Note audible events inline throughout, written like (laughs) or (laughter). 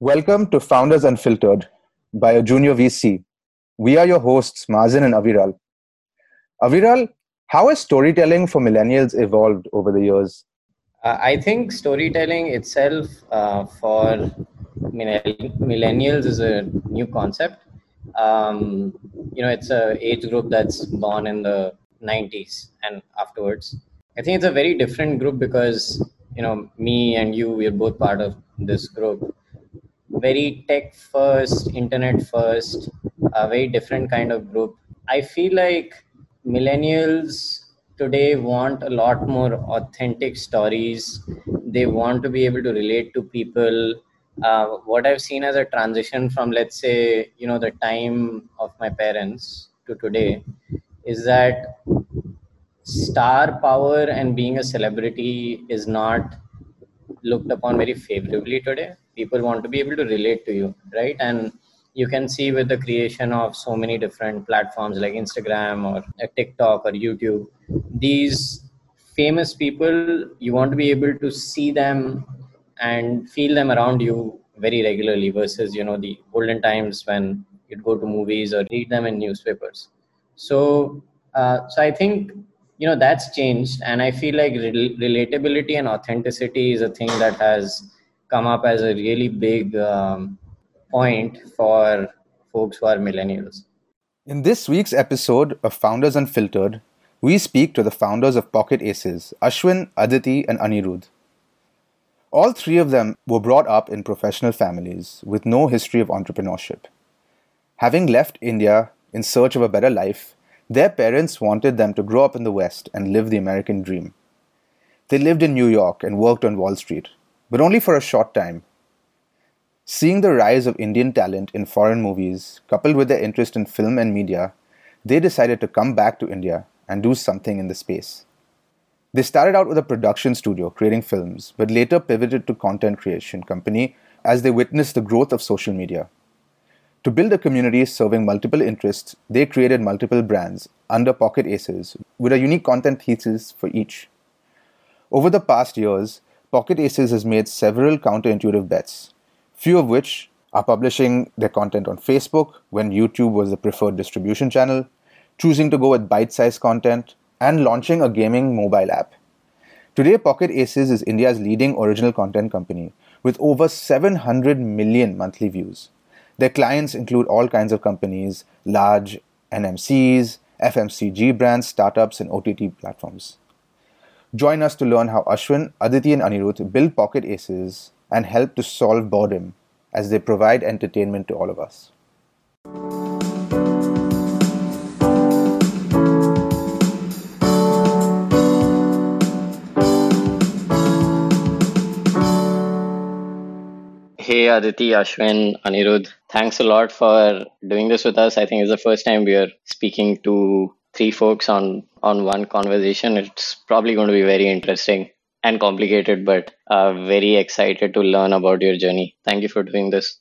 Welcome to Founders Unfiltered by a junior VC. We are your hosts, Mazen and Aviral. Aviral, how has storytelling for millennials evolved over the years? Uh, I think storytelling itself uh, for millennials is a new concept. Um, you know, it's a age group that's born in the 90s and afterwards. I think it's a very different group because you know me and you we're both part of this group very tech first, internet first, a very different kind of group. I feel like millennials today want a lot more authentic stories. They want to be able to relate to people. Uh, what I've seen as a transition from, let's say, you know, the time of my parents to today is that star power and being a celebrity is not looked upon very favorably today people want to be able to relate to you right? And you can see with the creation of so many different platforms like instagram or tiktok or youtube these famous people you want to be able to see them and feel them around you very regularly versus you know the olden times when you'd go to movies or read them in newspapers. So uh, so i think you know that's changed. And i feel like rel- relatability and authenticity is a thing that has come up as a really big um, point for folks who are millennials. In this week's episode of founders unfiltered we speak to the founders of pocket aces ashwin aditi and anirudh. All three of them were brought up in professional families with no history of entrepreneurship. Having left india in search of a better life their parents wanted them to grow up in the West and live the American dream. They lived in New York and worked on Wall Street, but only for a short time. Seeing the rise of Indian talent in foreign movies, coupled with their interest in film and media, they decided to come back to India and do something in the space. They started out with a production studio creating films, but later pivoted to content creation company as they witnessed the growth of social media. To build a community serving multiple interests, they created multiple brands under Pocket Aces with a unique content thesis for each. Over the past years, Pocket Aces has made several counterintuitive bets, few of which are publishing their content on Facebook when YouTube was the preferred distribution channel, choosing to go with bite sized content, and launching a gaming mobile app. Today, Pocket Aces is India's leading original content company with over 700 million monthly views. Their clients include all kinds of companies, large NMCs, FMCG brands, startups, and OTT platforms. Join us to learn how Ashwin, Aditi, and Anirudh build pocket aces and help to solve boredom as they provide entertainment to all of us. Hey Aditi, Ashwin, Anirudh, thanks a lot for doing this with us. I think it's the first time we are speaking to three folks on on one conversation. It's probably going to be very interesting and complicated, but uh, very excited to learn about your journey. Thank you for doing this.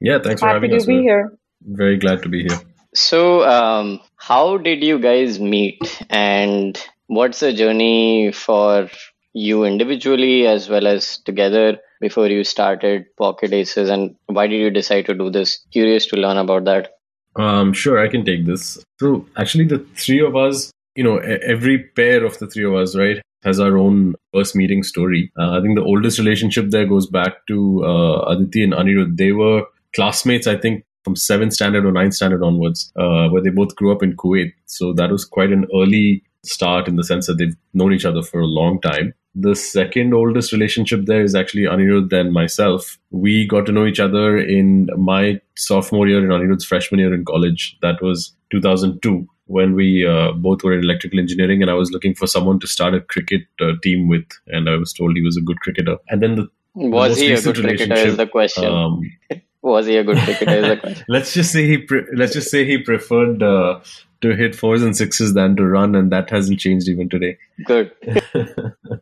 Yeah, thanks for Happy having to us. be here. Very glad to be here. So, um, how did you guys meet, and what's the journey for you individually as well as together? before you started Pocket Aces, and why did you decide to do this? Curious to learn about that. Um, sure, I can take this. So, actually, the three of us, you know, every pair of the three of us, right, has our own first meeting story. Uh, I think the oldest relationship there goes back to uh, Aditi and Anirudh. They were classmates, I think, from seventh standard or ninth standard onwards, uh, where they both grew up in Kuwait. So that was quite an early start in the sense that they've known each other for a long time. The second oldest relationship there is actually Anirudh and myself. We got to know each other in my sophomore year and Anirudh's freshman year in college. That was 2002 when we uh, both were in electrical engineering and I was looking for someone to start a cricket uh, team with and I was told he was a good cricketer. And then the was the he a good cricketer is the question. Um, (laughs) was he a good cricketer is the (laughs) question. let's just say he pre- let's just say he preferred uh, to hit fours and sixes than to run and that hasn't changed even today. Good. (laughs)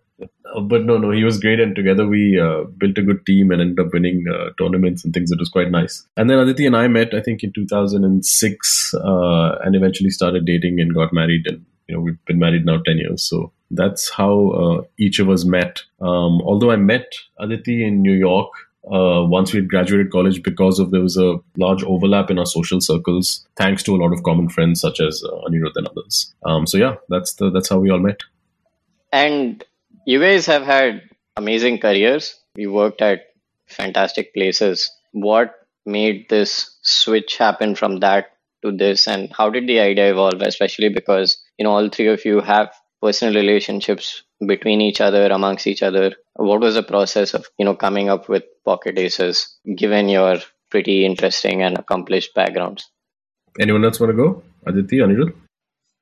Uh, but no, no, he was great, and together we uh, built a good team and ended up winning uh, tournaments and things. It was quite nice. And then Aditi and I met, I think, in 2006, uh, and eventually started dating and got married. And you know, we've been married now 10 years. So that's how uh, each of us met. Um, although I met Aditi in New York uh, once we had graduated college because of there was a large overlap in our social circles, thanks to a lot of common friends such as uh, Anirudh and others. Um, so yeah, that's the that's how we all met. And you guys have had amazing careers. You worked at fantastic places. What made this switch happen from that to this, and how did the idea evolve? Especially because you know all three of you have personal relationships between each other amongst each other? What was the process of you know coming up with pocket aces given your pretty interesting and accomplished backgrounds? Anyone else want to go? Aditi anirudh?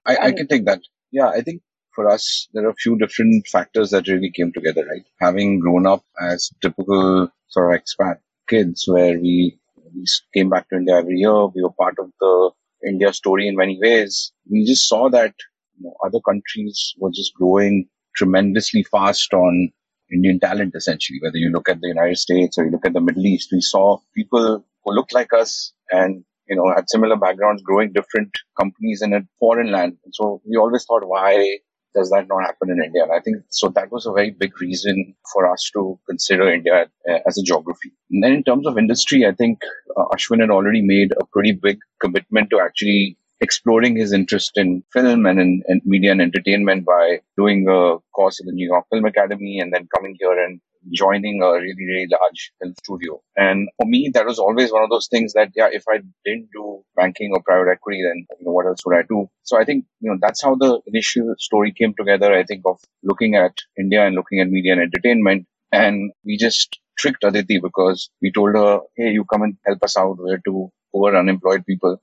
I, I can take that. Yeah i think for us there are a few different factors that really came together right? Having grown up as typical sort of expat kids where we, we came back to india every year we were part of the india story in many ways. We just saw that you know, other countries were just growing tremendously fast on Indian talent, essentially. Whether you look at the United States or you look at the Middle East, we saw people who looked like us and you know had similar backgrounds growing different companies in a foreign land. And so we always thought, why does that not happen in India? And I think so. That was a very big reason for us to consider India uh, as a geography. And then in terms of industry, I think uh, Ashwin had already made a pretty big commitment to actually exploring his interest in film and in, in, media and entertainment by doing a course at the New York Film Academy and then coming here and joining a really, really large film studio. And for me, that was always one of those things that, yeah, if I didn't do banking or private equity, then, you know, what else would I do? So I think, you know, that's how the initial story came together. I think of looking at India and looking at media and entertainment. And we just tricked Aditi because we told her, Hey, you come and help us out. We're two poor unemployed people.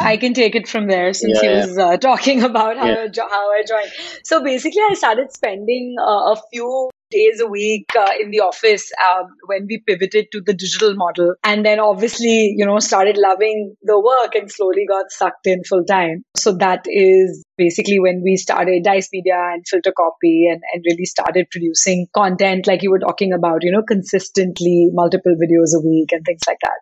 I can take it from there since yeah, he was uh, talking (laughs) about how, yeah. how I joined. So basically, I started spending uh, a few days a week uh, in the office um, when we pivoted to the digital model and then obviously you know started loving the work and slowly got sucked in full time so that is basically when we started dice media and filter copy and, and really started producing content like you were talking about you know consistently multiple videos a week and things like that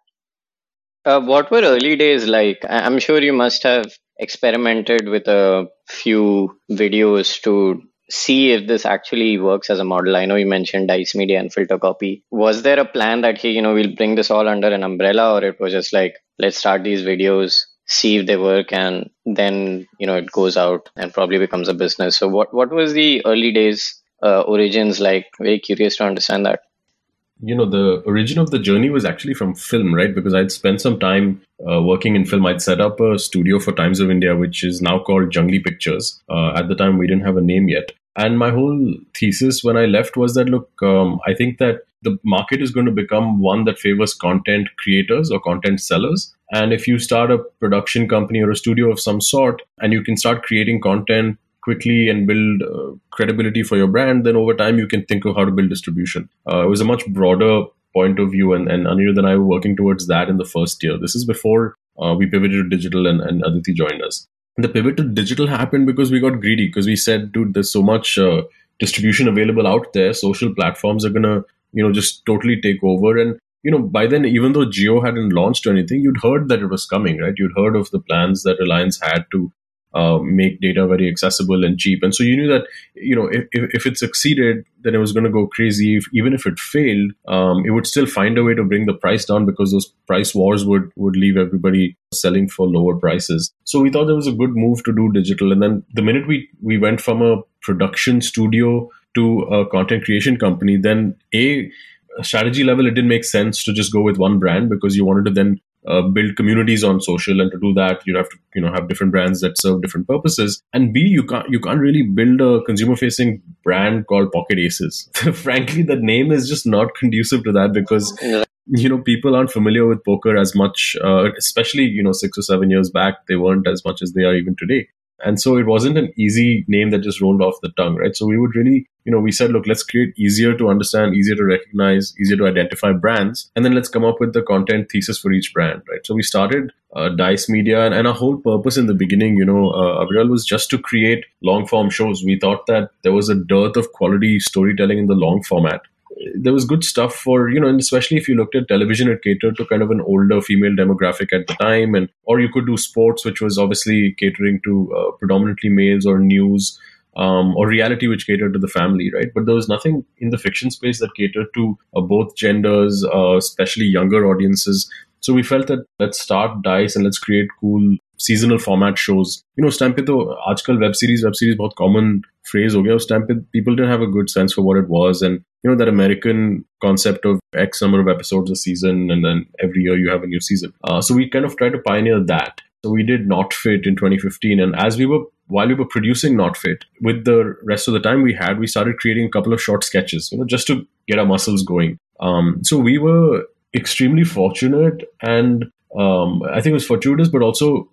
uh, what were early days like? I'm sure you must have experimented with a few videos to see if this actually works as a model. I know you mentioned Dice Media and Filter Copy. Was there a plan that hey, you know, we'll bring this all under an umbrella, or it was just like let's start these videos, see if they work, and then you know it goes out and probably becomes a business. So what what was the early days uh, origins like? Very curious to understand that you know the origin of the journey was actually from film right? Because i'd spent some time uh, working in film. I'd set up a studio for times of india which is now called Junglee Pictures. Uh, at the time we didn't have a name yet. And my whole thesis when i left was that look um, i think that the market is going to become one that favors content creators or content sellers. And if you start a production company or a studio of some sort and you can start creating content quickly and build uh, credibility for your brand, then over time you can think of how to build distribution. Uh, it was a much broader point of view, and, and Anirudh and I were working towards that in the first year. This is before uh, we pivoted to digital and, and Aditi joined us. the pivot to digital happened because we got greedy because we said, dude, there's so much uh, distribution available out there. Social platforms are gonna, you know, just totally take over. And you know, by then, even though Jio hadn't launched anything, you'd heard that it was coming, right? You'd heard of the plans that Reliance had to uh, make data very accessible and cheap. And so you knew that, you know, if, if it succeeded, then it was going to go crazy. If, even if it failed, um, it would still find a way to bring the price down because those price wars would, would leave everybody selling for lower prices. So we thought there was a good move to do digital. And then the minute we, we went from a production studio to a content creation company, then a strategy level, it didn't make sense to just go with one brand because you wanted to then uh, build communities on social and to do that you have to you know have different brands that serve different purposes. And b you can't you can't really build a consumer facing brand called pocket aces. (laughs) Frankly the name is just not conducive to that because you know people aren't familiar with poker as much uh, especially you know 6 or 7 years back they weren't as much as they are even today and so it wasn't an easy name that just rolled off the tongue, right? So we would really, you know, we said, look, let's create easier to understand, easier to recognize, easier to identify brands. And then let's come up with the content thesis for each brand, right? So we started uh, Dice Media, and, and, our whole purpose in the beginning, you know, uh, Aviral was just to create long form shows. We thought that there was a dearth of quality storytelling in the long format there was good stuff for you know and especially if you looked at television it catered to kind of an older female demographic at the time and or you could do sports which was obviously catering to uh, predominantly males or news um, or reality which catered to the family, right? But there was nothing in the fiction space that catered to uh, both genders, uh, especially younger audiences. So we felt that let's start Dice and let's create cool seasonal format shows. You know, उस time पे तो आजकल web series web series बहुत common phrase हो गया उस time पे people didn't have a good sense for what it was and you know that American concept of X number of episodes a season and then every year you have a new season. Uh, so we kind of tried to pioneer that. So we did Not Fit in 2015 and as we were while we were producing Not Fit, with the rest of the time we had, we started creating a couple of short sketches, you know, just to get our muscles going. Um, so we were extremely fortunate and um, I think it was fortuitous, but also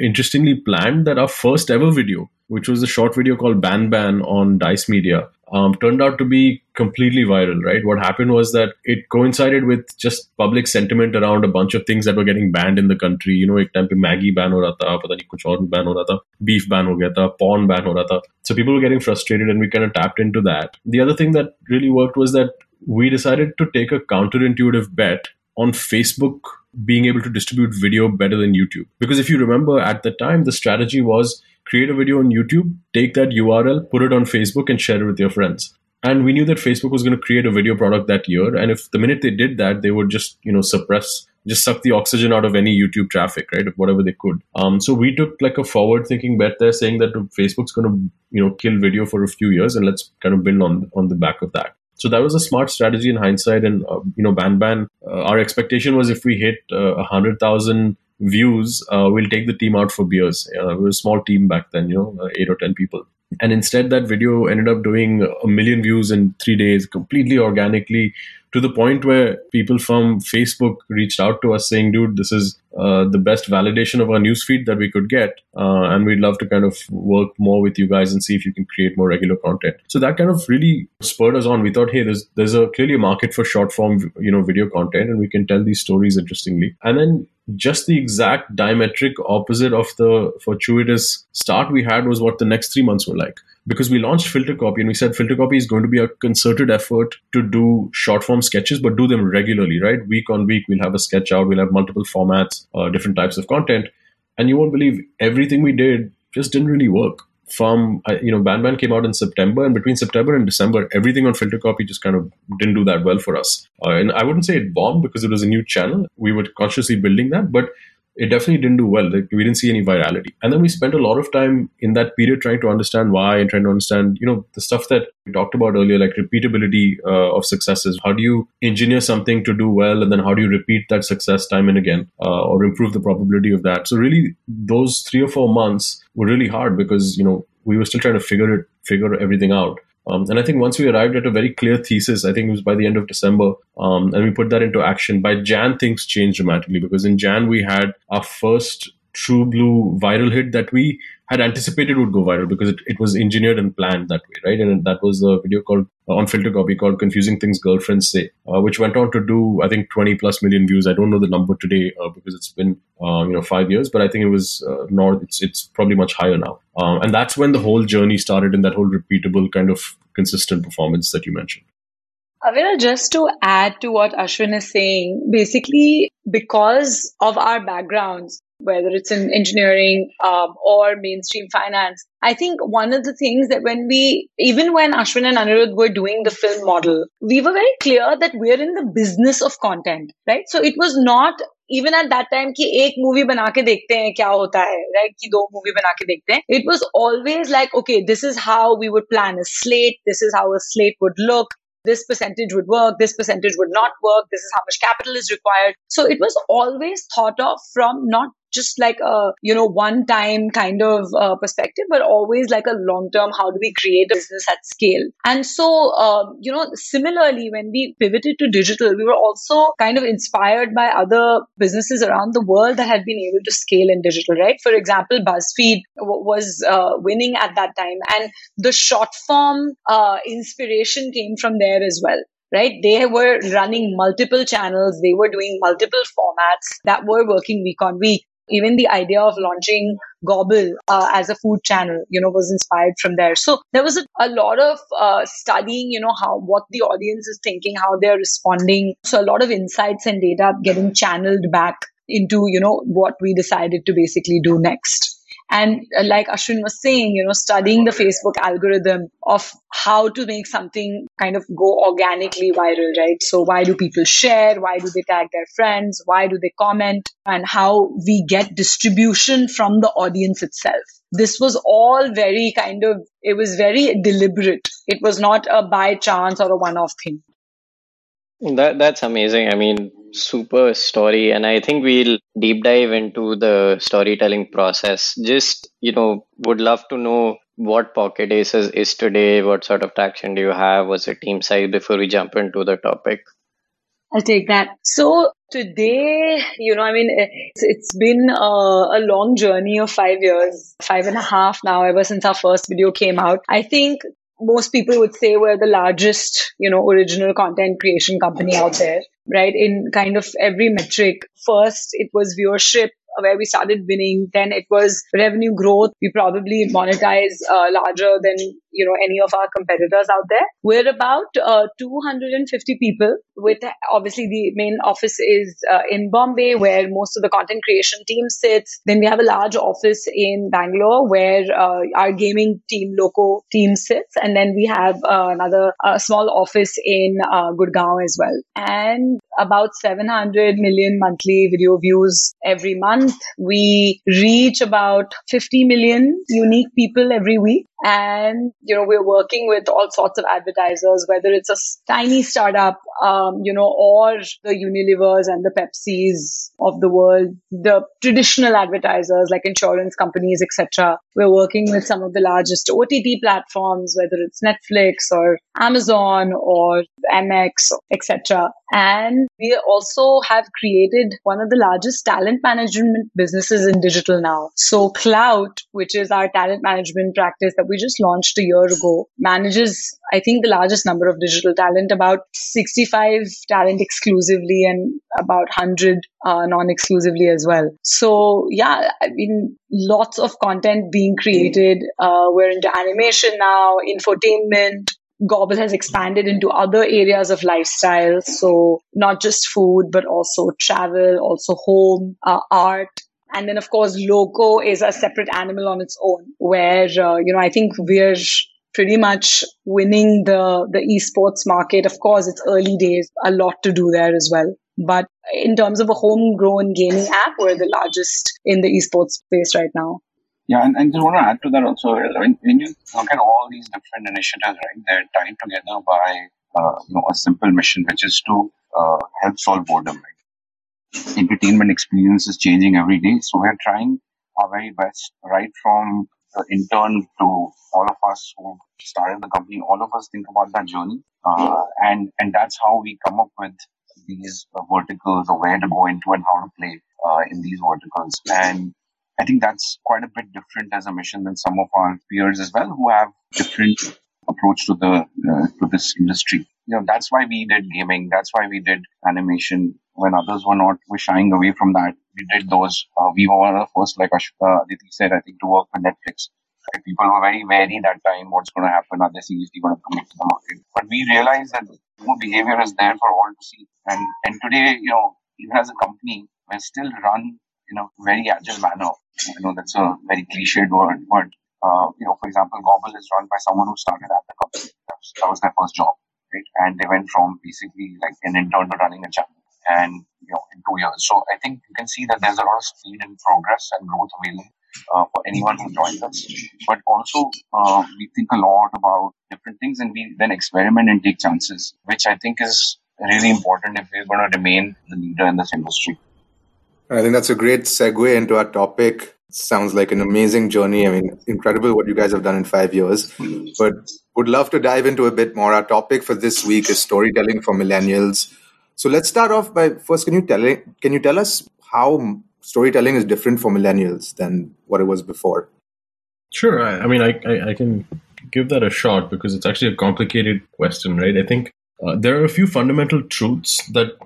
interestingly planned that our first ever video, which was a short video called Ban Ban on Dice Media, um, turned out to be completely viral, right? What happened was that it coincided with just public sentiment around a bunch of things that were getting banned in the country. You know, एक time पे Maggie ban हो रहा था, पता नहीं कुछ और भी ban हो रहा था, beef ban हो गया था, porn ban हो रहा था. So people were getting frustrated and we kind of tapped into that. The other thing that really worked was that we decided to take a counterintuitive bet on Facebook being able to distribute video better than YouTube. Because if you remember at the time, the strategy was create a video on YouTube, take that URL, put it on Facebook, and share it with your friends. And we knew that Facebook was going to create a video product that year. And if the minute they did that, they would just, you know, suppress, just suck the oxygen out of any YouTube traffic, right? Whatever they could. Um, so we took like a forward thinking bet there saying that Facebook's going to, you know, kill video for a few years and let's kind of build on, on the back of that. So that was a smart strategy in hindsight. And uh, you know, Ban Ban, uh, our expectation was if we hit uh, a hundred thousand views, uh, we'll take the team out for beers. Uh, we were a small team back then, you know, eight or ten people. And instead, that video ended up doing a million views in three days, completely organically to the point where people from Facebook reached out to us saying, dude, this is uh, the best validation of our newsfeed that we could get. Uh, and we'd love to kind of work more with you guys and see if you can create more regular content. So that kind of really spurred us on. We thought, hey, there's, there's a clearly a market for short form, you know, video content and we can tell these stories interestingly. And then just the exact diametric opposite of the fortuitous start we had was what the next three months were like. Because we launched filter copy and we said filter copy is going to be a concerted effort to do short form sketches but do them regularly right? Week on week we'll have a sketch out we'll have multiple formats uh, different types of content. And you won't believe everything we did just didn't really work from uh, you know ban ban came out in september and between september and december everything on filter copy just kind of didn't do that well for us. Uh, and i wouldn't say it bombed because it was a new channel. We were consciously building that but it definitely didn't do well. Like we didn't see any virality. And then we spent a lot of time in that period trying to understand why and trying to understand, you know, the stuff that we talked about earlier, like repeatability uh, of successes. How do you engineer something to do well, and then how do you repeat that success time and again, uh, or improve the probability of that? So really, those three or four months were really hard because you know we were still trying to figure it, figure everything out. Um, and I think once we arrived at a very clear thesis, I think it was by the end of December, um, and we put that into action. By Jan, things changed dramatically because in Jan we had our first true blue viral hit that we had anticipated would go viral because it, it was engineered and planned that way, right? And that was a video called uh, on filter copy called "Confusing Things Girlfriends Say," uh, which went on to do I think 20 plus million views. I don't know the number today uh, because it's been um, you know five years, but I think it was uh, north. It's it's probably much higher now, um, and that's when the whole journey started in that whole repeatable kind of consistent performance that you mentioned. Avira, just to add to what Ashwin is saying, basically, because of our backgrounds, whether it's in engineering um, or mainstream finance. I think one of the things that when we, even when Ashwin and Anirudh were doing the film model, we were very clear that we're in the business of content, right? So it was not even at that time कि एक movie बना के देखते हैं क्या होता है right कि दो movie बना के देखते हैं it was always like okay this is how we would plan a slate this is how a slate would look this percentage would work, this percentage would not work, this is how much capital is required. So it was always thought of from not just like a you know one time kind of uh, perspective but always like a long term how do we create a business at scale and so um, you know similarly when we pivoted to digital we were also kind of inspired by other businesses around the world that had been able to scale in digital right for example buzzfeed was uh, winning at that time and the short form uh, inspiration came from there as well right? They were running multiple channels. They were doing multiple formats that were working week on week even the idea of launching Gobble uh, as a food channel, you know, was inspired from there. So there was a, a lot of uh, studying, you know, how what the audience is thinking, how they're responding. So a lot of insights and data getting channeled back into, you know, what we decided to basically do next. And uh, like Ashwin was saying, you know, studying the Facebook algorithm of how to make something kind of go organically viral, right? So why do people share? Why do they tag their friends? Why do they comment? And how we get distribution from the audience itself. This was all very kind of, it was very deliberate. It was not a by chance or a one off thing. That that's amazing. I mean, super story, and I think we'll deep dive into the storytelling process. Just you know, would love to know what Pocket Aces is today. What sort of traction do you have? What's the team size before we jump into the topic? I'll take that. So today, you know, I mean, eh, it's, it's been a, a, long journey of five years, five and a half now, ever since our first video came out. I think most people would say we're the largest, you know, original content creation company out there, right? In kind of every metric. First, it was viewership where we started winning. Then it was revenue growth. We probably monetize uh, larger than you know any of our competitors out there. We're about uh, 250 people. With obviously the main office is uh, in Bombay, where most of the content creation team sits. Then we have a large office in Bangalore, where uh, our gaming team, local team sits, and then we have uh, another small office in uh, Gurgaon as well. And about 700 million monthly video views every month. We reach about 50 million unique people every week. And, you know, we're working with all sorts of advertisers, whether it's a tiny startup, um, you know, or the Unilevers and the Pepsis of the world, the traditional advertisers like insurance companies, etc. We're working with some of the largest OTT platforms, whether it's Netflix or Amazon or MX, etc. And we also have created one of the largest talent management businesses in digital now. So Klout, which is our talent management practice that we just launched a year ago, manages, I think, the largest number of digital talent, about 65 talent exclusively and about 100 uh, non-exclusively as well. So yeah, I mean, lots of content being created. Uh, we're into animation now, infotainment, Gobble has expanded into other areas of lifestyle. So not just food, but also travel, also home, uh, art. And then, of course, Loco is a separate animal on its own, where, uh, you know, I think we're pretty much winning the, the esports market. Of course, it's early days, a lot to do there as well. But in terms of a homegrown gaming app, we're the largest in the esports space right now. Yeah, and, and just want to add to that also, when, when you look at all these different initiatives, right, they're tied together by uh, you know a simple mission, which is to uh, help solve boredom. Right? Entertainment experience is changing every day, so we're trying our very best, right from the intern to all of us who started the company. All of us think about that journey, uh, and and that's how we come up with these verticals or where to go into and how to play uh, in these verticals. And I think that's quite a bit different as a mission than some of our peers as well, who have different approach to the uh, to this industry. You know, that's why we did gaming. That's why we did animation. When others were not were shying away from that, we did those. Uh, we were one of the first, like Ashika Aditi said, I think, to work with Netflix. Right? People were very wary that time. What's going to happen? Are they seriously going to come into the market? But we realized that behavior is there for all to see. And and today, you know, even as a company, we're still run in a very agile manner. I know that's a very cliched word, but uh, you know, for example, Gobble is run by someone who started at the company. That was, that was their first job, right? And they went from basically like an intern to running a channel, and you know, in two years. So I think you can see that there's a lot of speed and progress and growth available uh, for anyone who joins us. But also, uh, we think a lot about different things, and we then experiment and take chances, which I think is really important if we're going to remain the leader in this industry. I think that's a great segue into our topic. Sounds like an amazing journey. I mean, incredible what you guys have done in five years. But would love to dive into a bit more. Our topic for this week is storytelling for millennials. So let's start off by first. Can you tell can you tell us how storytelling is different for millennials than what it was before? Sure. I, I mean, I, I, I can give that a shot because it's actually a complicated question, right? I think uh, there are a few fundamental truths that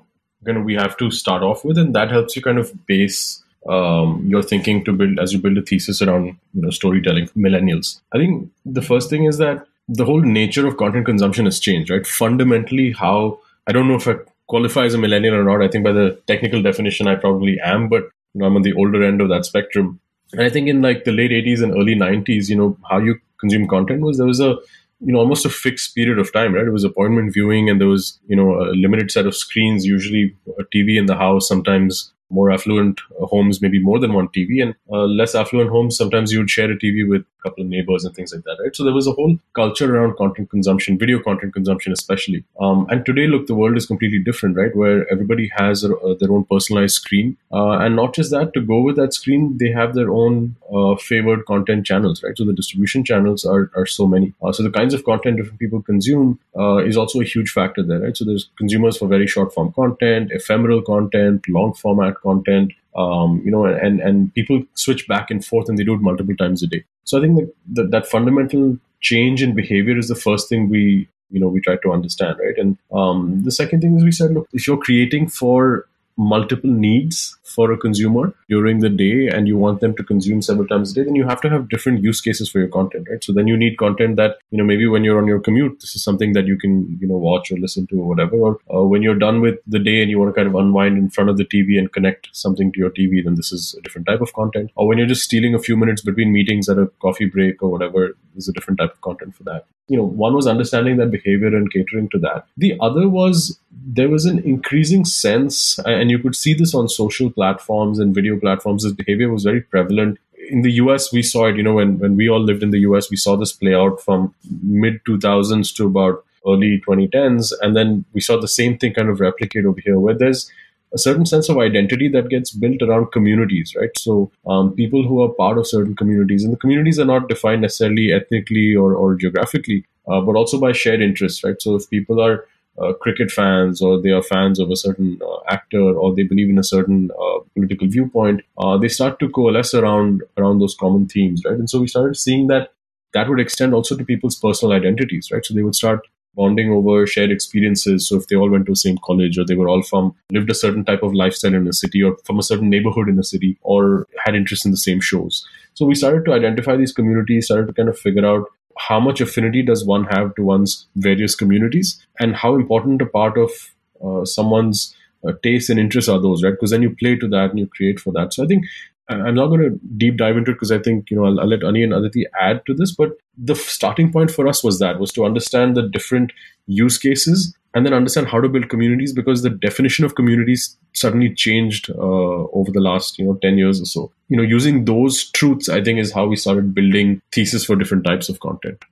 kind of we have to start off with, and that helps you kind of base um, your thinking to build as you build a thesis around you know storytelling for millennials. I think the first thing is that the whole nature of content consumption has changed, right? Fundamentally, how I don't know if I qualify as a millennial or not. I think by the technical definition, I probably am, but you know, I'm on the older end of that spectrum. And I think in like the late 80s and early 90s, you know, how you consume content was there was a you know almost a fixed period of time right? It was appointment viewing and there was you know a limited set of screens usually a tv in the house sometimes more affluent homes maybe more than one TV, and uh, less affluent homes sometimes you would share a TV with a couple of neighbors and things like that, right? So there was a whole culture around content consumption, video content consumption especially. Um, and today, look, the world is completely different, right? Where everybody has a, a, their own personalized screen, uh, and not just that, to go with that screen, they have their own uh, favored content channels, right? So the distribution channels are are so many. Uh, so the kinds of content different people consume uh, is also a huge factor there, right? So there's consumers for very short form content, ephemeral content, long format content, um, you know, and and people switch back and forth, and they do it multiple times a day. So I think that that, that fundamental change in behavior is the first thing we you know we try to understand, right? And um, the second thing is we said, look, if you're creating for multiple needs for a consumer during the day and you want them to consume several times a day then you have to have different use cases for your content right? So then you need content that you know maybe when you're on your commute this is something that you can you know watch or listen to or whatever. Or uh, when you're done with the day and you want to kind of unwind in front of the tv and connect something to your tv then this is a different type of content. Or when you're just stealing a few minutes between meetings at a coffee break or whatever there's a different type of content for that you know one was understanding that behavior and catering to that. The other was there was an increasing sense and you could see this on social platforms and video platforms this behavior was very prevalent. In the US we saw it you know when when we all lived in the US we saw this play out from mid 2000s to about early 2010s and then we saw the same thing kind of replicate over here where there's a certain sense of identity that gets built around communities, right? So um, people who are part of certain communities, and the communities are not defined necessarily ethnically or, or geographically, uh, but also by shared interests, right? So if people are uh, cricket fans or they are fans of a certain uh, actor or they believe in a certain uh, political viewpoint, uh, they start to coalesce around around those common themes, right? And so we started seeing that that would extend also to people's personal identities, right? So they would start bonding over shared experiences. So if they all went to the same college or they were all from lived a certain type of lifestyle in a city or from a certain neighborhood in a city or had interest in the same shows. So we started to identify these communities, started to kind of figure out how much affinity does one have to one's various communities and how important a part of uh, someone's uh, tastes and interests are those, right? Because then you play to that and you create for that. So I think I'm not going to deep dive into it because I think you know I'll, I'll, let Ani and Aditi add to this. But the starting point for us was that was to understand the different use cases and then understand how to build communities because the definition of communities suddenly changed uh, over the last you know 10 years or so. You know, using those truths, I think, is how we started building thesis for different types of content.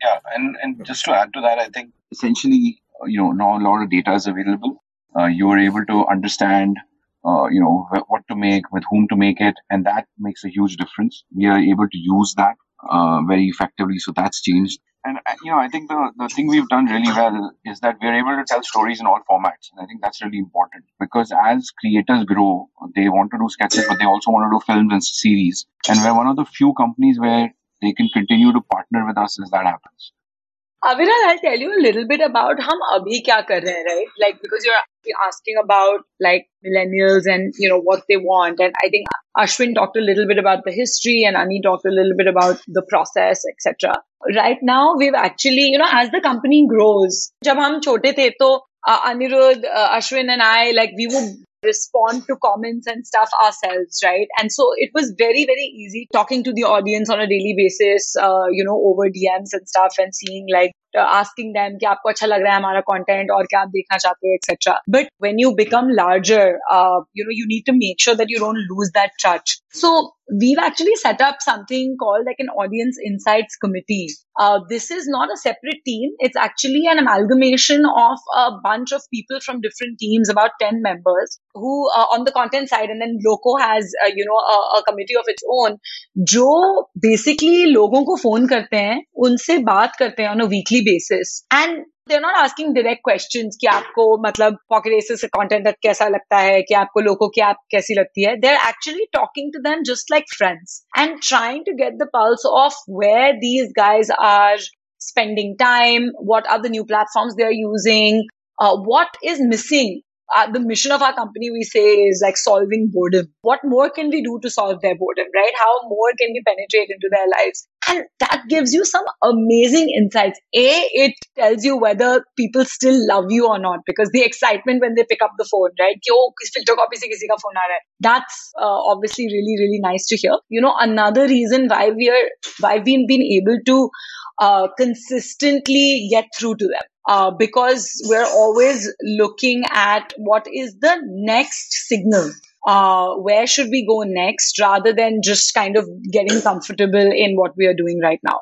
Yeah, and and just to add to that, I think essentially you know now a lot of data is available. Uh, you are able to understand uh, you know, what to make, with whom to make it, and that makes a huge difference. We are able to use that uh, very effectively, so that's changed. And uh, you know, I think the the thing we've done really well is that we're able to tell stories in all formats, and I think that's really important because as creators grow, they want to do sketches, but they also want to do films and series, and we're one of the few companies where they can continue to partner with us as that happens. Aviral, I'll tell you a little bit about hum abhi kya kar rahe right? Like because you're asking about like millennials and you know what they want, and I think Ashwin talked a little bit about the history, and Ani talked a little bit about the process, etc. Right now, we've actually you know as the company grows, जब हम छोटे थे तो uh, Anirudh, uh, Ashwin, and I like we would respond to comments and stuff ourselves, right? And so it was very, very easy talking to the audience on a daily basis, uh, you know, over DMs and stuff and seeing like asking them कि आपको अच्छा लग रहा है हमारा content और क्या आप देखना चाहते हैं etc. But when you become larger, uh, you know, you need to make sure that you don't lose that touch. So we've actually set up something called like an audience insights committee. Uh, this is not a separate team. It's actually an amalgamation of a bunch of people from different teams, about 10 members who uh, on the content side. And then Loco has, uh, you know, a, a, committee of its own. जो basically लोगों को phone करते हैं, उनसे बात करते हैं on a weekly basis. And they're not asking direct questions कि आपको मतलब पॉकेट एसेस से कंटेंट कैसा लगता है कि आपको लोगों की ऐप कैसी लगती है they're actually talking to them just like friends and trying to get the pulse of where these guys are spending time what are the new platforms they're using uh, what is missing uh, the mission of our company we say is like solving boredom what more can we do to solve their boredom right how more can we penetrate into their lives And that gives you some amazing insights. A, it tells you whether people still love you or not because the excitement when they pick up the phone, right? filter copy phone That's uh, obviously really, really nice to hear. You know, another reason why we are, why we've been able to uh, consistently get through to them. Uh, because we're always looking at what is the next signal uh, where should we go next rather than just kind of getting comfortable in what we are doing right now.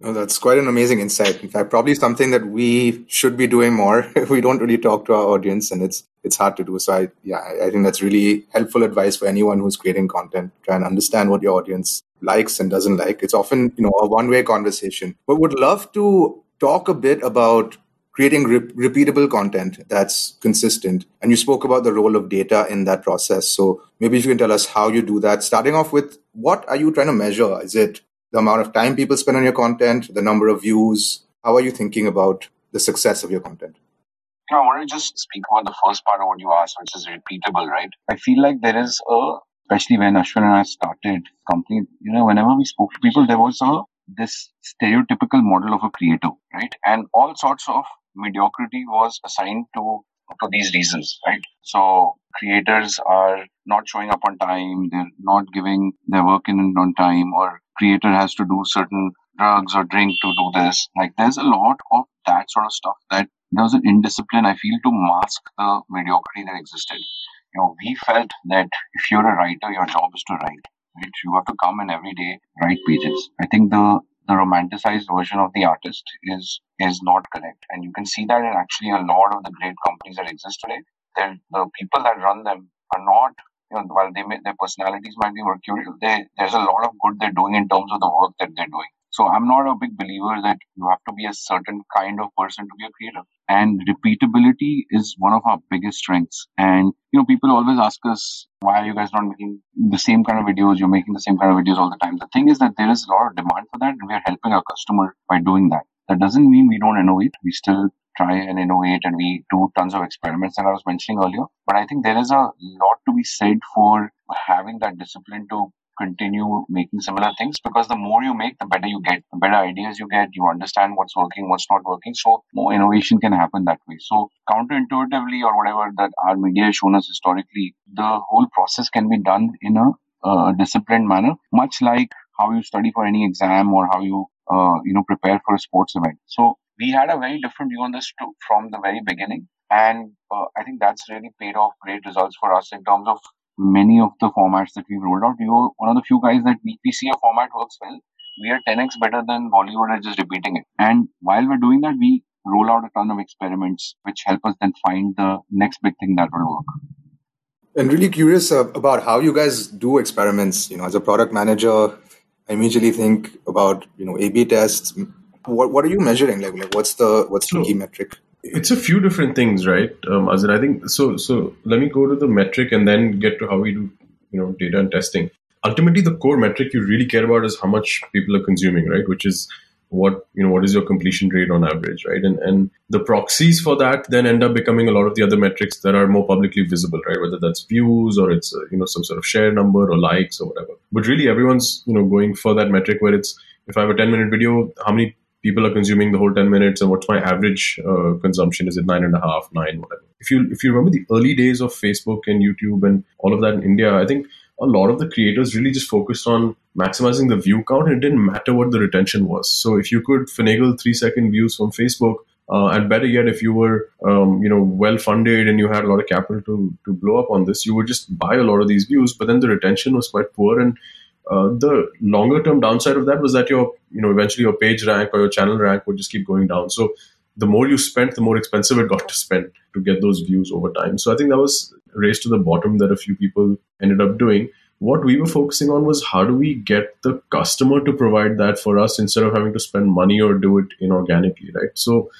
No, that's quite an amazing insight. In fact, probably something that we should be doing more. (laughs) we don't really talk to our audience, and it's it's hard to do. So, I yeah, I think that's really helpful advice for anyone who's creating content. Try and understand what your audience likes and doesn't like. It's often you know a one way conversation. But would love to talk a bit about creating re- repeatable content that's consistent. And you spoke about the role of data in that process. So maybe if you can tell us how you do that, starting off with what are you trying to measure? Is it the amount of time people spend on your content, the number of views? How are you thinking about the success of your content? You know, I want to just speak about the first part of what you asked, which is repeatable, right? I feel like there is a, especially when Ashwin and I started company, you know, whenever we spoke to people, there was a this stereotypical model of a creator, right? And all sorts of mediocrity was assigned to for these reasons, right? So creators are not showing up on time, they're not giving their work in on time, or creator has to do certain drugs or drink to do this. Like there's a lot of that sort of stuff that there was an indiscipline, I feel, to mask the mediocrity that existed. You know, we felt that if you're a writer, your job is to write. Right? You have to come and every day write pages. I think the the romanticized version of the artist is is not correct. And you can see that in actually a lot of the great companies that exist today. They're, the people that run them are not, you know, while they may, their personalities might be mercurial, they, there's a lot of good they're doing in terms of the work that they're doing. So I'm not a big believer that you have to be a certain kind of person to be a creator. And repeatability is one of our biggest strengths. And, you know, people always ask us, why are you guys not making the same kind of videos? You're making the same kind of videos all the time. The thing is that there is a lot of demand for that and we are helping our customer by doing that. That doesn't mean we don't innovate. We still try and innovate and we do tons of experiments that I was mentioning earlier. But I think there is a lot to be said for having that discipline to continue making similar things because the more you make, the better you get, the better ideas you get, you understand what's working, what's not working. So more innovation can happen that way. So counterintuitively or whatever that our media has shown us historically, the whole process can be done in a uh, disciplined manner, much like how you study for any exam or how you, uh, you know, prepare for a sports event. So we had a very different view on this from the very beginning. And uh, I think that's really paid off great results for us in terms of many of the formats that we've rolled out. We were one of the few guys that we, we see a format works well. We are 10x better than Bollywood at just repeating it. And while we're doing that, we roll out a ton of experiments which help us then find the next big thing that will work. And really curious uh, about how you guys do experiments. You know, as a product manager, I immediately think about you know A/B tests. What what are you measuring? Like, like what's the what's the key metric? It's a few different things, right? Um, as in, I think so. So let me go to the metric and then get to how we do, you know, data and testing. Ultimately, the core metric you really care about is how much people are consuming, right? Which is what you know what is your completion rate on average right and and the proxies for that then end up becoming a lot of the other metrics that are more publicly visible right whether that's views or it's uh, you know some sort of share number or likes or whatever but really everyone's you know going for that metric where it's if i have a 10 minute video how many people are consuming the whole 10 minutes and what's my average uh, consumption is it nine and a half nine whatever if you if you remember the early days of facebook and youtube and all of that in india i think a lot of the creators really just focused on maximizing the view count and it didn't matter what the retention was so if you could finagle three second views from facebook uh, and better yet, if you were, um, you know, well funded and you had a lot of capital to to blow up on this, you would just buy a lot of these views. But then the retention was quite poor, and uh, the longer term downside of that was that your you know eventually your page rank or your channel rank would just keep going down. So the more you spent the more expensive it got to spend to get those views over time. So i think that was raised to the bottom that a few people ended up doing. What we were focusing on was how do we get the customer to provide that for us instead of having to spend money or do it inorganically right? So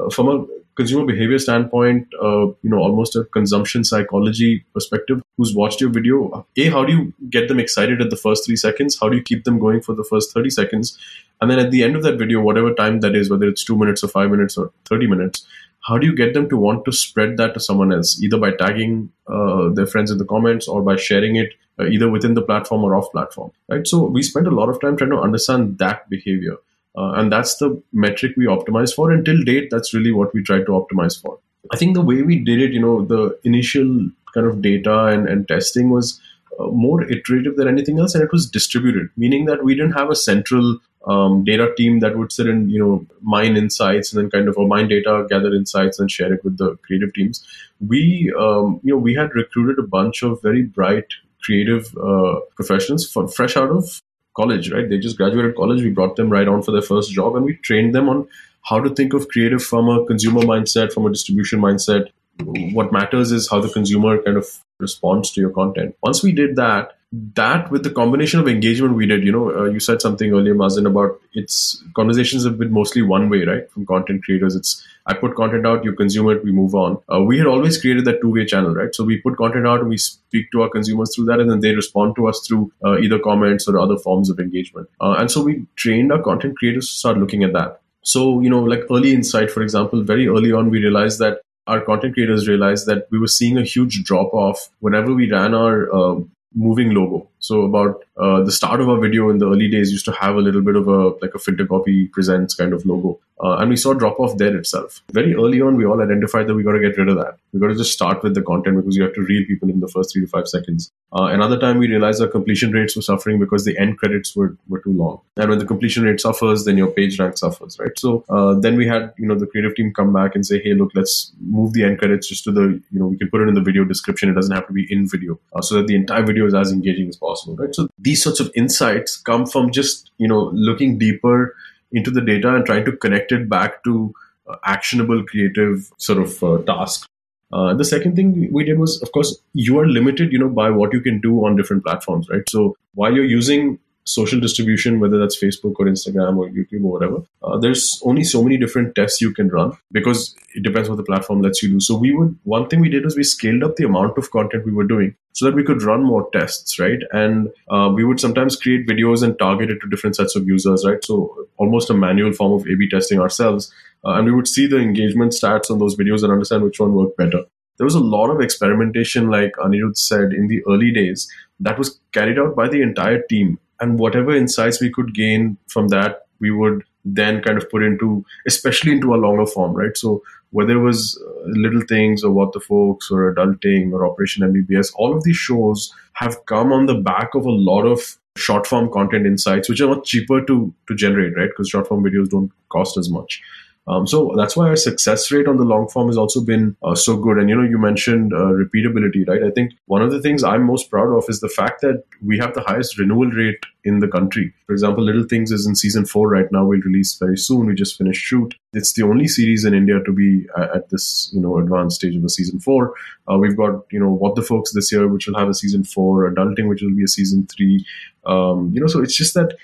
uh, from a consumer behavior standpoint, uh, you know, almost a consumption psychology perspective, who's watched your video, A, how do you get them excited at the first three seconds? How do you keep them going for the first 30 seconds? And then at the end of that video, whatever time that is, whether it's two minutes or five minutes or 30 minutes, how do you get them to want to spread that to someone else, either by tagging uh, their friends in the comments or by sharing it uh, either within the platform or off platform, right? So we spend a lot of time trying to understand that behavior. Uh, and that's the metric we optimize for. Until date, that's really what we try to optimize for. I think the way we did it, you know, the initial kind of data and, and testing was uh, more iterative than anything else, and it was distributed, meaning that we didn't have a central um, data team that would sit and you know mine insights and then kind of or mine data, gather insights, and share it with the creative teams. We um, you know we had recruited a bunch of very bright creative uh, professionals for, fresh out of college, right? They just graduated college. We brought them right on for their first job, and we trained them on how to think of creative from a consumer mindset, from a distribution mindset. What matters is how the consumer kind of responds to your content. Once we did that, that with the combination of engagement we did, you know, uh, you said something earlier, Mazen, about its conversations have been mostly one way, right? From content creators, it's I put content out, you consume it, we move on. Uh, we had always created that two way channel, right? So we put content out and we speak to our consumers through that, and then they respond to us through uh, either comments or other forms of engagement. Uh, and so we trained our content creators to start looking at that. So, you know, like early insight, for example, very early on, we realized that our content creators realized that we were seeing a huge drop off whenever we ran our uh, moving logo. So about uh, the start of our video in the early days used to have a little bit of a like a Filtercopy presents kind of logo, uh, and we saw drop off there itself. Very early on, we all identified that we got to get rid of that. We got to just start with the content because you have to reel people in the first three to five seconds. Uh, another time, we realized our completion rates were suffering because the end credits were were too long, and when the completion rate suffers, then your page rank suffers, right? So uh, then we had you know the creative team come back and say, hey, look, let's move the end credits just to the you know we can put it in the video description. It doesn't have to be in video, uh, so that the entire video is as engaging as possible, right? So these sorts of insights come from just you know looking deeper into the data and trying to connect it back to uh, actionable creative sort of uh, tasks uh, the second thing we did was of course you are limited you know by what you can do on different platforms right so while you're using social distribution, whether that's Facebook or Instagram or YouTube or whatever, uh, there's only so many different tests you can run because it depends what the platform lets you do. So we would one thing we did was we scaled up the amount of content we were doing so that we could run more tests, right? And uh, we would sometimes create videos and target it to different sets of users, right? So almost a manual form of A/B testing ourselves, uh, and we would see the engagement stats on those videos and understand which one worked better there was a lot of experimentation, like Anirudh said, in the early days that was carried out by the entire team and whatever insights we could gain from that we would then kind of put into especially into a longer form right so whether it was uh, little things or what the folks or adulting or operation mbbs all of these shows have come on the back of a lot of short form content insights which are much cheaper to to generate right? Because short form videos don't cost as much um, so that's why our success rate on the long form has also been uh, so good. And you know, you mentioned uh, repeatability, right? I think one of the things I'm most proud of is the fact that we have the highest renewal rate in the country. For example, Little Things is in season four right now. We'll release very soon. We just finished shoot. It's the only series in India to be uh, at this you know advanced stage of a season four. Uh, we've got you know What the Folks this year, which will have a season four. Adulting, which will be a season three. Um, you know, so it's just that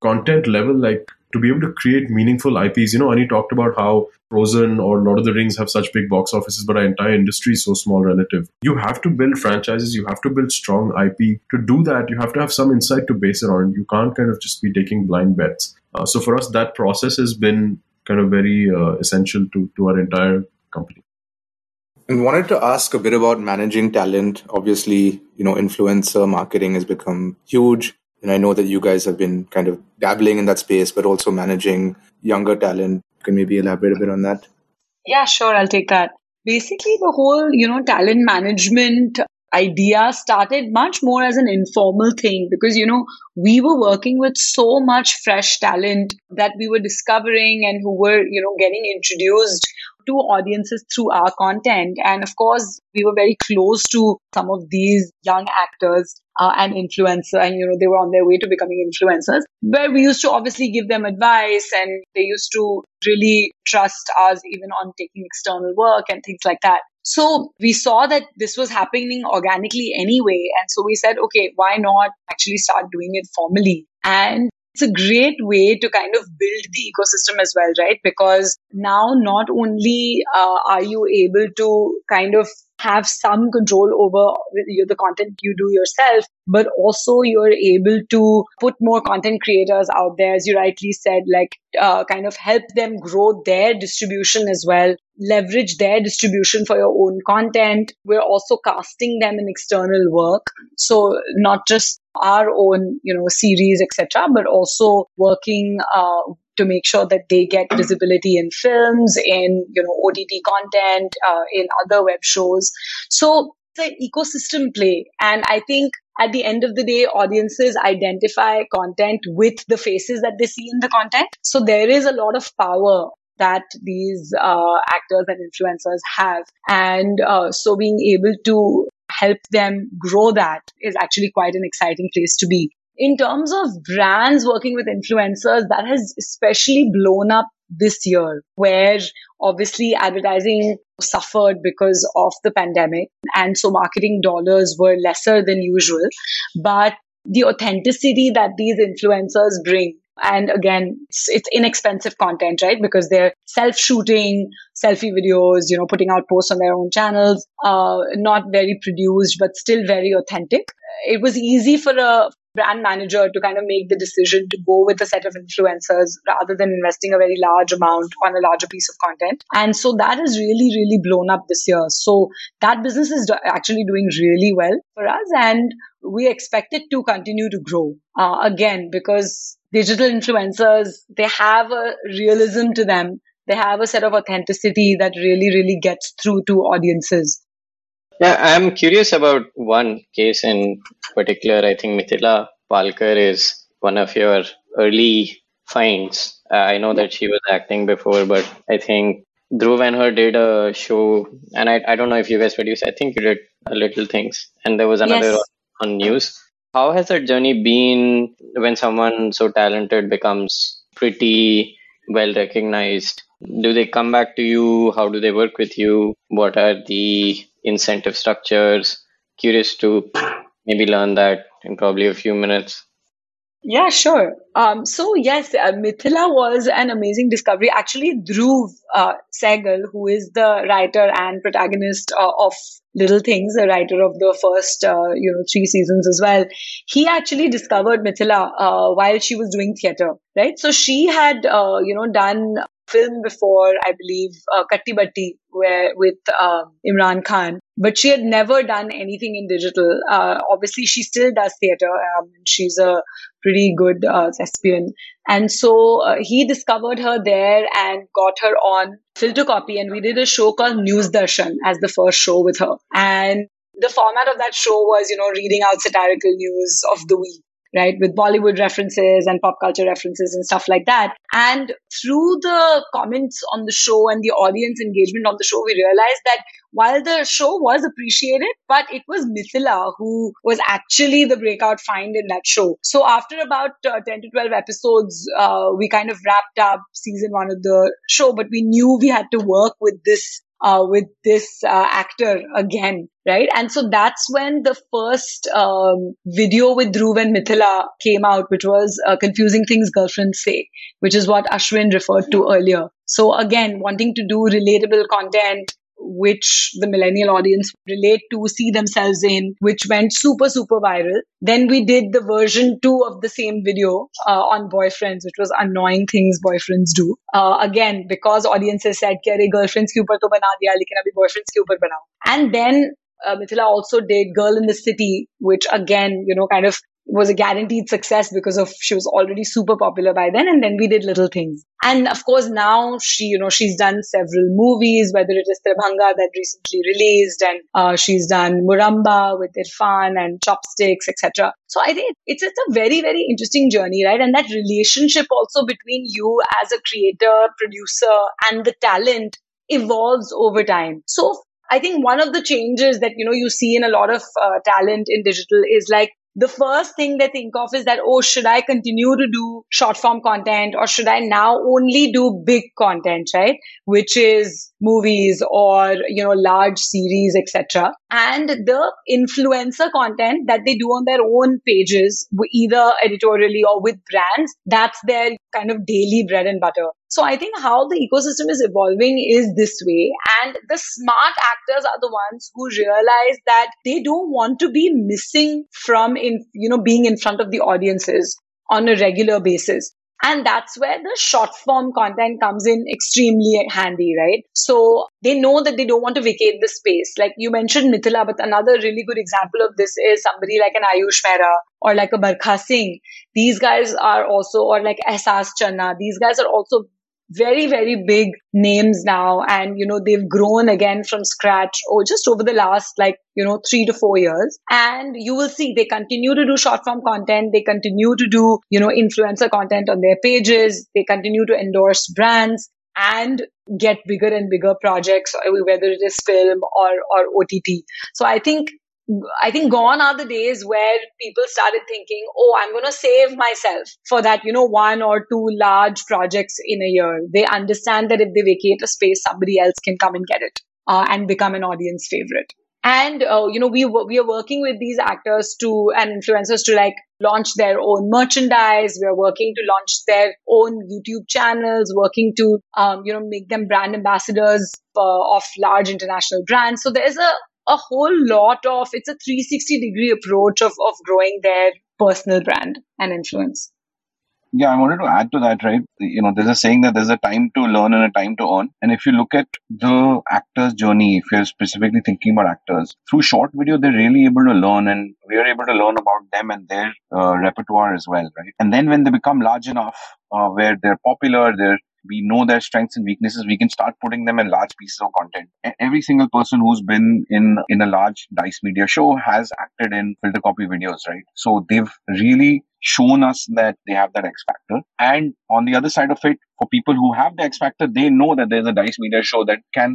content level like to be able to create meaningful IPs. You know, Ani talked about how Frozen or Lord of the Rings have such big box offices, but our entire industry is so small relative. You have to build franchises, you have to build strong IP. To do that, you have to have some insight to base it on. You can't kind of just be taking blind bets. Uh, so for us, that process has been kind of very uh, essential to, to our entire company. And wanted to ask a bit about managing talent. Obviously, you know, influencer marketing has become huge. And I know that you guys have been kind of dabbling in that space, but also managing younger talent. Can maybe elaborate a bit on that? Yeah, sure. I'll take that. Basically, the whole, you know, talent management idea started much more as an informal thing because, you know, we were working with so much fresh talent that we were discovering and who were, you know, getting introduced to audiences through our content. And of course, we were very close to some of these young actors uh, and influencer and you know they were on their way to becoming influencers. Where we used to obviously give them advice and they used to really trust us even on taking external work and things like that. So we saw that this was happening organically anyway. And so we said okay why not actually start doing it formally? And it's a great way to kind of build the ecosystem as well, right? Because now not only uh, are you able to kind of have some control over the content you do yourself, but also you're able to put more content creators out there, as you rightly said, like uh, kind of help them grow their distribution as well, leverage their distribution for your own content. We're also casting them in external work. So not just our own, you know, series, etc., but also working uh, to make sure that they get visibility in films, in you know OTT content, uh, in other web shows. So an ecosystem play, and I think at the end of the day, audiences identify content with the faces that they see in the content. So there is a lot of power that these uh, actors and influencers have. And uh, so being able to help them grow that is actually quite an exciting place to be in terms of brands working with influencers, that has especially blown up this year, where obviously advertising suffered because of the pandemic. And so marketing dollars were lesser than usual. But the authenticity that these influencers bring and again, it's, it's, inexpensive content, right? Because they're self-shooting selfie videos, you know, putting out posts on their own channels, uh, not very produced, but still very authentic. It was easy for a brand manager to kind of make the decision to go with a set of influencers rather than investing a very large amount on a larger piece of content. And so that has really, really blown up this year. So that business is actually doing really well for us. And we expect it to continue to grow uh, again because digital influencers, they have a realism to them. They have a set of authenticity that really, really gets through to audiences. Yeah, I'm curious about one case in particular. I think Mithila Palkar is one of your early finds. Uh, I know that she was acting before, but I think Dhruv and her did a show, and I, I don't know if you guys produced. I think you did a little things, and there was another yes. on, on news. How has that journey been when someone so talented becomes pretty well recognized? Do they come back to you? How do they work with you? What are the incentive structures. Curious to maybe learn that in probably a few minutes. Yeah, sure. Um, so yes, uh, Mithila was an amazing discovery. Actually, Dhruv uh, Sehgal, who is the writer and protagonist uh, of Little Things, the writer of the first, uh, you know, three seasons as well, he actually discovered Mithila uh, while she was doing theater, right? So she had, uh, you know, done film before, I believe, uh, Katti Batti, where with uh, Imran Khan, but she had never done anything in digital. Uh, obviously, she still does theater. Um, she's a pretty good uh, thespian, and so uh, he discovered her there and got her on filter copy. and we did a show called News Darshan as the first show with her, and the format of that show was, you know, reading out satirical news of the week right? With Bollywood references and pop culture references and stuff like that. And through the comments on the show and the audience engagement on the show, we realized that while the show was appreciated, but it was Mithila who was actually the breakout find in that show. So after about uh, 10 to 12 episodes, uh, we kind of wrapped up season one of the show, but we knew we had to work with this uh, with this uh, actor again, right? And so that's when the first um, video with Dhruv and Mithila came out, which was uh, Confusing Things Girlfriends Say, which is what Ashwin referred to earlier. So again, wanting to do relatable content, which the millennial audience relate to, see themselves in, which went super, super viral. Then we did the version two of the same video uh, on boyfriends, which was annoying things boyfriends do. Uh, again, because audiences said, "Kare girlfriends ke upar to bana diya, lekin abhi boyfriends ke upar banao." And then uh, Mithila also did Girl in the City, which again, you know, kind of was a guaranteed success because of she was already super popular by then and then we did little things. And of course now she you know she's done several movies whether it is Tribhanga that recently released and uh, she's done Muramba with Irfan and Chopsticks etc so I think it's it's a very very interesting journey right? And that relationship also between you as a creator producer and the talent evolves over time. So I think one of the changes that you know you see in a lot of uh, talent in digital is like the first thing they think of is that, oh, should I continue to do short form content or should I now only do big content, right? Which is movies or you know large series etc and the influencer content that they do on their own pages either editorially or with brands that's their kind of daily bread and butter. So i think how the ecosystem is evolving is this way. And the smart actors are the ones who realize that they don't want to be missing from in you know being in front of the audiences on a regular basis and that's where the short form content comes in extremely handy, right? So they know that they don't want to vacate the space. Like you mentioned Mithila, but another really good example of this is somebody like an Ayush Mehra or like a Barkha Singh. These guys are also, or like Ehsaas Channa, these guys are also very, very big names now. And, you know, they've grown again from scratch or just over the last like, you know, three to four years. And you will see they continue to do short form content. They continue to do, you know, influencer content on their pages. They continue to endorse brands and get bigger and bigger projects, whether it is film or, or OTT. So I think I think gone are the days where people started thinking, oh, I'm going to save myself for that, you know, one or two large projects in a year. They understand that if they vacate a space, somebody else can come and get it uh, and become an audience favorite. And, uh, you know, we, we are working with these actors to and influencers to like launch their own merchandise. We are working to launch their own YouTube channels, working to, um, you know, make them brand ambassadors uh, of large international brands. So there's a, a whole lot of it's a 360 degree approach of of growing their personal brand and influence. Yeah i wanted to add to that right? You know there's a saying that there's a time to learn and a time to earn. And if you look at the actor's journey if you're specifically thinking about actors through short video they're really able to learn and we are able to learn about them and their uh, repertoire as well right? And then when they become large enough uh, where they're popular they're we know their strengths and weaknesses we can start putting them in large pieces of content. Every single person who's been in in a large dice media show has acted in filter copy videos right? So they've really shown us that they have that X factor. And on the other side of it, for people who have the X factor, they know that there's a Dice Media show that can,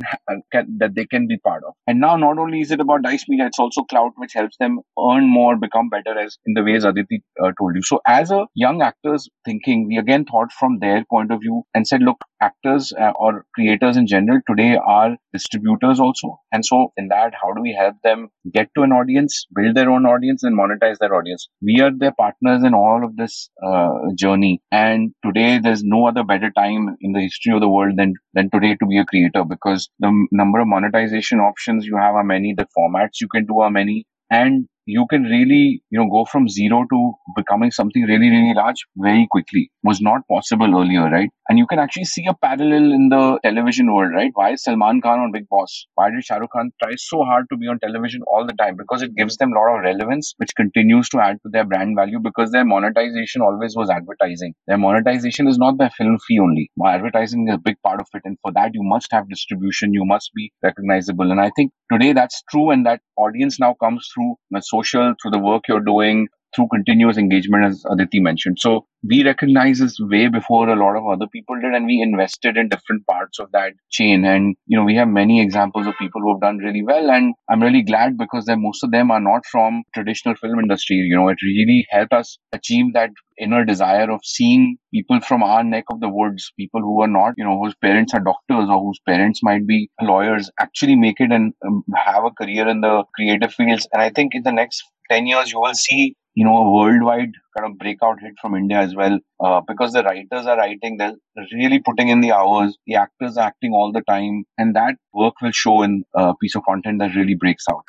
can that they can be part of. And now, not only is it about Dice Media, it's also Klout, which helps them earn more, become better, as in the ways Aditi uh, told you. So, as a young actors thinking, we again thought from their point of view and said, look, actors uh, or creators in general today are distributors also. And so, in that, how do we help them get to an audience, build their own audience, and monetize their audience? We are their partners in all of this uh, journey. And today, there's no other better time in the history of the world than than today to be a creator because the number of monetization options you have are many, the formats you can do are many, and you can really, you know, go from zero to becoming something really, really large very quickly. Was not possible earlier, right? And you can actually see a parallel in the television world, right? Why is Salman Khan on Bigg Boss? Why did Shah Rukh Khan try so hard to be on television all the time? Because it gives them a lot of relevance, which continues to add to their brand value because their monetization always was advertising. Their monetization is not their film fee only. Advertising is a big part of it. And for that, you must have distribution. You must be recognizable. And I think today that's true. And that audience now comes through social, through the work you're doing, through continuous engagement, as Aditi mentioned. So we recognize this way before a lot of other people did, and we invested in different parts of that chain. And you know, we have many examples of people who have done really well, and I'm really glad because most of them are not from traditional film industry. You know, it really helped us achieve that inner desire of seeing people from our neck of the woods, people who are not, you know, whose parents are doctors or whose parents might be lawyers, actually make it and um, have a career in the creative fields. And I think in the next 10 years, you will see you know, a worldwide kind of breakout hit from India as well, uh, because the writers are writing, they're really putting in the hours, the actors acting all the time, and that work will show in a piece of content that really breaks out.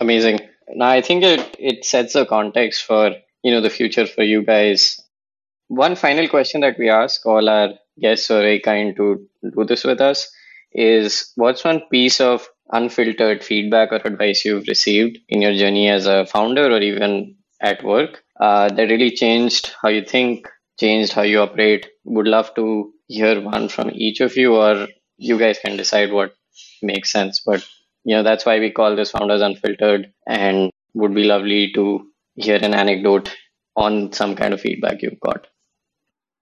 Amazing. Now, I think it, it sets a context for, you know, the future for you guys. One final question that we ask all our guests who are very kind to do this with us is what's one piece of unfiltered feedback or advice you've received in your journey as a founder or even at work uh, that really changed how you think, changed how you operate? Would love to hear one from each of you, or you guys can decide what makes sense. But you know that's why we call this Founders Unfiltered, and would be lovely to hear an anecdote on some kind of feedback you've got.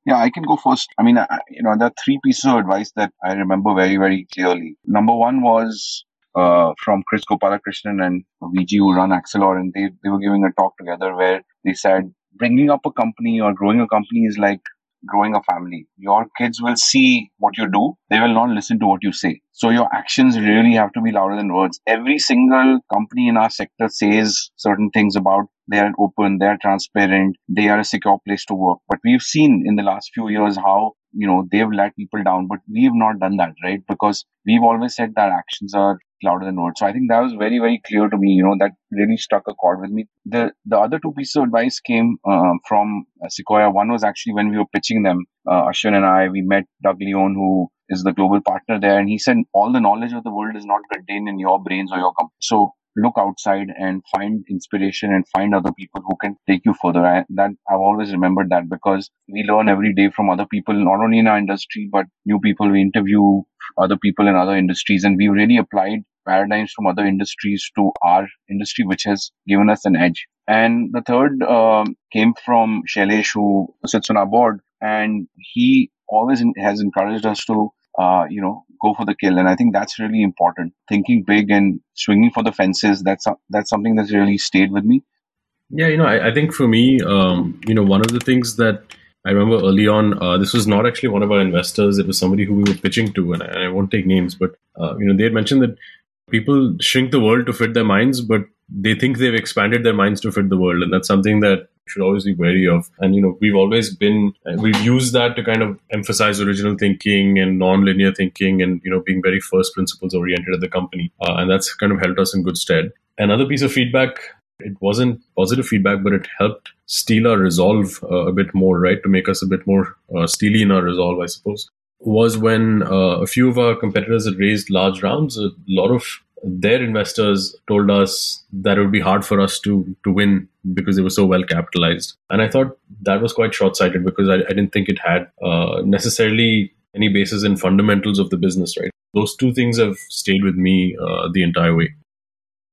Yeah, I can go first. I mean, I, you know, there are three pieces of advice that I remember very, very clearly. Number one was uh, from Kris Gopalakrishnan and VG who run Axilor, and they, they were giving a talk together where they said bringing up a company or growing a company is like growing a family. Your kids will see what you do. They will not listen to what you say. So your actions really have to be louder than words. Every single company in our sector says certain things about they are open, they are transparent, they are a secure place to work. But we've seen in the last few years how you know they've let people down but we've not done that right because we've always said that actions are louder than words so i think that was very very clear to me you know that really struck a chord with me the the other two pieces of advice came uh, from uh, sequoia one was actually when we were pitching them uh, ashwin and i we met doug leone who is the global partner there and he said all the knowledge of the world is not contained in your brains or your company so look outside and find inspiration and find other people who can take you further. I, that I've always remembered that because we learn every day from other people, not only in our industry, but new people. We interview other people in other industries and we've really applied paradigms from other industries to our industry, which has given us an edge. And the third uh, came from Shailesh, who sits on our board, and he always has encouraged us to uh, you know, go for the kill. And I think that's really important. Thinking big and swinging for the fences. That's that's something that's really stayed with me. Yeah, you know, I, I think for me, um, you know, one of the things that I remember early on, uh, this was not actually one of our investors. It was somebody who we were pitching to, and I, and I won't take names, but uh, you know, they had mentioned that people shrink the world to fit their minds, but they think they've expanded their minds to fit the world, and that's something that should always be wary of. And you know, we've always been we've used that to kind of emphasize original thinking and non-linear thinking, and you know, being very first principles oriented at the company, uh, and that's kind of held us in good stead. Another piece of feedback. It wasn't positive feedback, but it helped steel our resolve uh, a bit more, right? To make us a bit more uh, steely in our resolve, I suppose was when uh, a few of our competitors had raised large rounds. A lot of their investors told us that it would be hard for us to to win because they were so well capitalized. And I thought that was quite short sighted because I, I, didn't think it had uh, necessarily any basis in fundamentals of the business. Right, those two things have stayed with me uh, the entire way.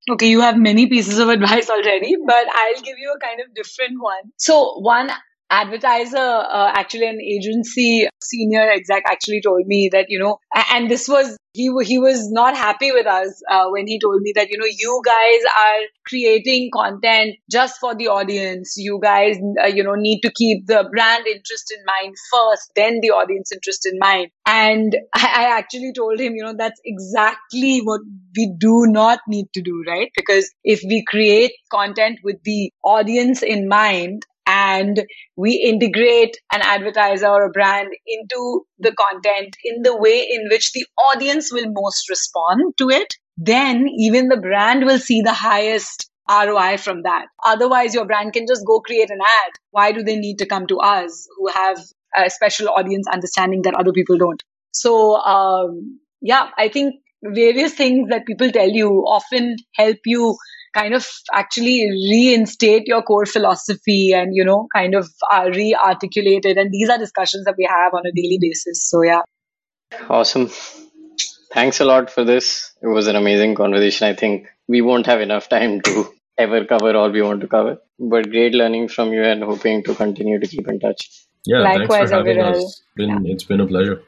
Okay, you have many pieces of advice already, but I'll give you a kind of different one. So, one advertiser, uh, actually an agency senior exec actually told me that, you know, and this was, he, he was not happy with us uh, when he told me that, you know, you guys are creating content just for the audience. You guys, uh, you know, need to keep the brand interest in mind first, then the audience interest in mind. And I, I actually told him, you know, that's exactly what we do not need to do, right? Because if we create content with the audience in mind, and we integrate an advertiser or a brand into the content in the way in which the audience will most respond to it, then even the brand will see the highest ROI from that. Otherwise, your brand can just go create an ad. Why do they need to come to us who have a special audience understanding that other people don't? So, um, yeah, I think various things that people tell you often help you kind of actually reinstate your core philosophy and, you know, kind of uh, re-articulate it. And these are discussions that we have on a daily basis. So, yeah. Awesome. Thanks a lot for this. It was an amazing conversation. I think we won't have enough time to ever cover all we want to cover, but great learning from you and hoping to continue to keep in touch. Yeah, Likewise, thanks for having us. It's been, yeah. it's been a pleasure.